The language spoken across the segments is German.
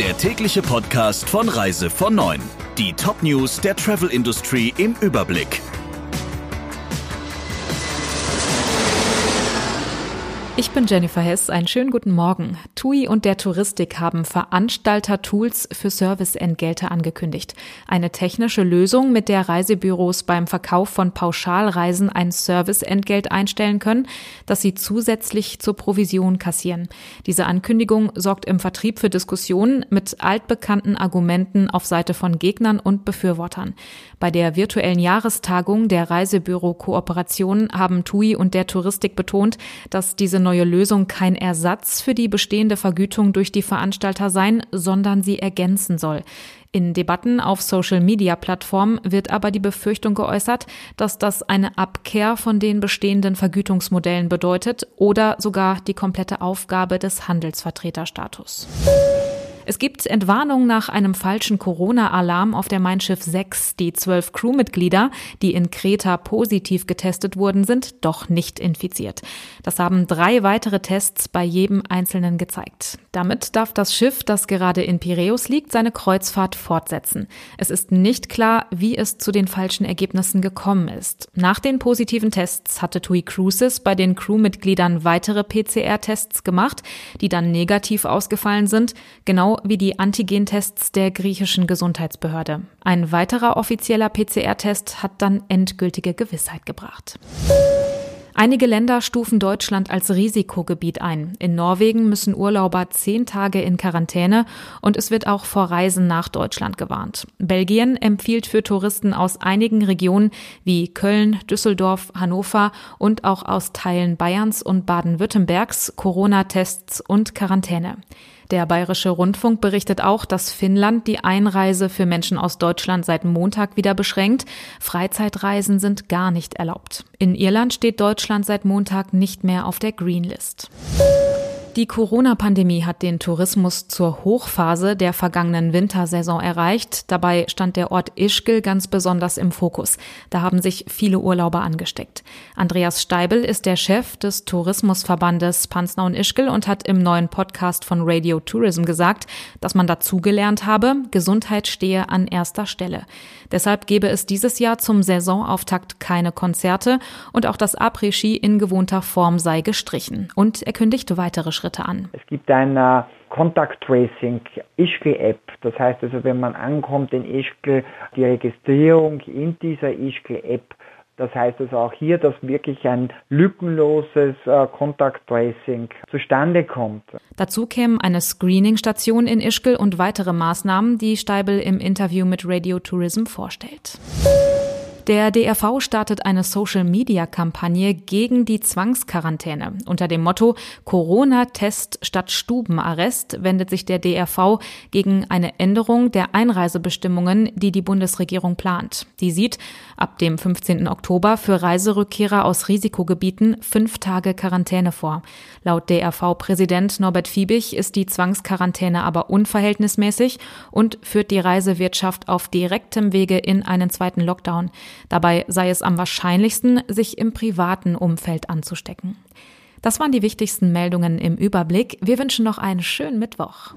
der tägliche Podcast von Reise von 9. Die Top-News der Travel Industry im Überblick. Ich bin Jennifer Hess. Einen schönen guten Morgen. TUI und der Touristik haben Veranstalter-Tools für Serviceentgelte angekündigt. Eine technische Lösung, mit der Reisebüros beim Verkauf von Pauschalreisen ein Serviceentgelt einstellen können, das sie zusätzlich zur Provision kassieren. Diese Ankündigung sorgt im Vertrieb für Diskussionen mit altbekannten Argumenten auf Seite von Gegnern und Befürwortern. Bei der virtuellen Jahrestagung der Reisebüro-Kooperation haben TUI und der Touristik betont, dass diese neue Lösung kein Ersatz für die bestehende Vergütung durch die Veranstalter sein, sondern sie ergänzen soll. In Debatten auf Social-Media-Plattformen wird aber die Befürchtung geäußert, dass das eine Abkehr von den bestehenden Vergütungsmodellen bedeutet oder sogar die komplette Aufgabe des Handelsvertreterstatus. Es gibt Entwarnung nach einem falschen Corona-Alarm auf der Mein Schiff 6. Die zwölf Crewmitglieder, die in Kreta positiv getestet wurden, sind doch nicht infiziert. Das haben drei weitere Tests bei jedem Einzelnen gezeigt. Damit darf das Schiff, das gerade in Piräus liegt, seine Kreuzfahrt fortsetzen. Es ist nicht klar, wie es zu den falschen Ergebnissen gekommen ist. Nach den positiven Tests hatte TUI Cruises bei den Crewmitgliedern weitere PCR-Tests gemacht, die dann negativ ausgefallen sind, genau wie die Antigentests der griechischen Gesundheitsbehörde. Ein weiterer offizieller PCR-Test hat dann endgültige Gewissheit gebracht. Einige Länder stufen Deutschland als Risikogebiet ein. In Norwegen müssen Urlauber zehn Tage in Quarantäne und es wird auch vor Reisen nach Deutschland gewarnt. Belgien empfiehlt für Touristen aus einigen Regionen wie Köln, Düsseldorf, Hannover und auch aus Teilen Bayerns und Baden-Württembergs Corona-Tests und Quarantäne. Der Bayerische Rundfunk berichtet auch, dass Finnland die Einreise für Menschen aus Deutschland seit Montag wieder beschränkt. Freizeitreisen sind gar nicht erlaubt. In Irland steht Deutschland seit Montag nicht mehr auf der Greenlist. Die Corona-Pandemie hat den Tourismus zur Hochphase der vergangenen Wintersaison erreicht. Dabei stand der Ort Ischgl ganz besonders im Fokus. Da haben sich viele Urlauber angesteckt. Andreas Steibel ist der Chef des Tourismusverbandes Pansnau und Ischgl und hat im neuen Podcast von Radio Tourism gesagt, dass man dazugelernt habe, Gesundheit stehe an erster Stelle. Deshalb gebe es dieses Jahr zum Saisonauftakt keine Konzerte und auch das Après-Ski in gewohnter Form sei gestrichen. Und er kündigt weitere Schritte an. Es gibt ein uh, Contact Tracing Ischgl App. Das heißt also, wenn man ankommt in Ischgl, die Registrierung in dieser Ischgl App das heißt also auch hier, dass wirklich ein lückenloses äh, Contact Tracing zustande kommt. Dazu kämen eine Screening-Station in Ischgl und weitere Maßnahmen, die Steibel im Interview mit Radio Tourism vorstellt. Der DRV startet eine Social-Media-Kampagne gegen die Zwangsquarantäne. Unter dem Motto Corona-Test statt Stubenarrest wendet sich der DRV gegen eine Änderung der Einreisebestimmungen, die die Bundesregierung plant. Die sieht ab dem 15. Oktober für Reiserückkehrer aus Risikogebieten fünf Tage Quarantäne vor. Laut DRV-Präsident Norbert Fiebig ist die Zwangsquarantäne aber unverhältnismäßig und führt die Reisewirtschaft auf direktem Wege in einen zweiten Lockdown. Dabei sei es am wahrscheinlichsten, sich im privaten Umfeld anzustecken. Das waren die wichtigsten Meldungen im Überblick. Wir wünschen noch einen schönen Mittwoch.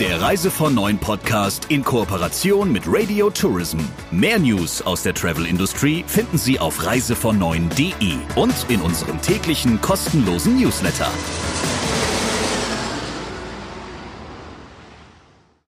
Der Reise von Neuen Podcast in Kooperation mit Radio Tourism. Mehr News aus der Travel Industry finden Sie auf reisevon und in unserem täglichen kostenlosen Newsletter.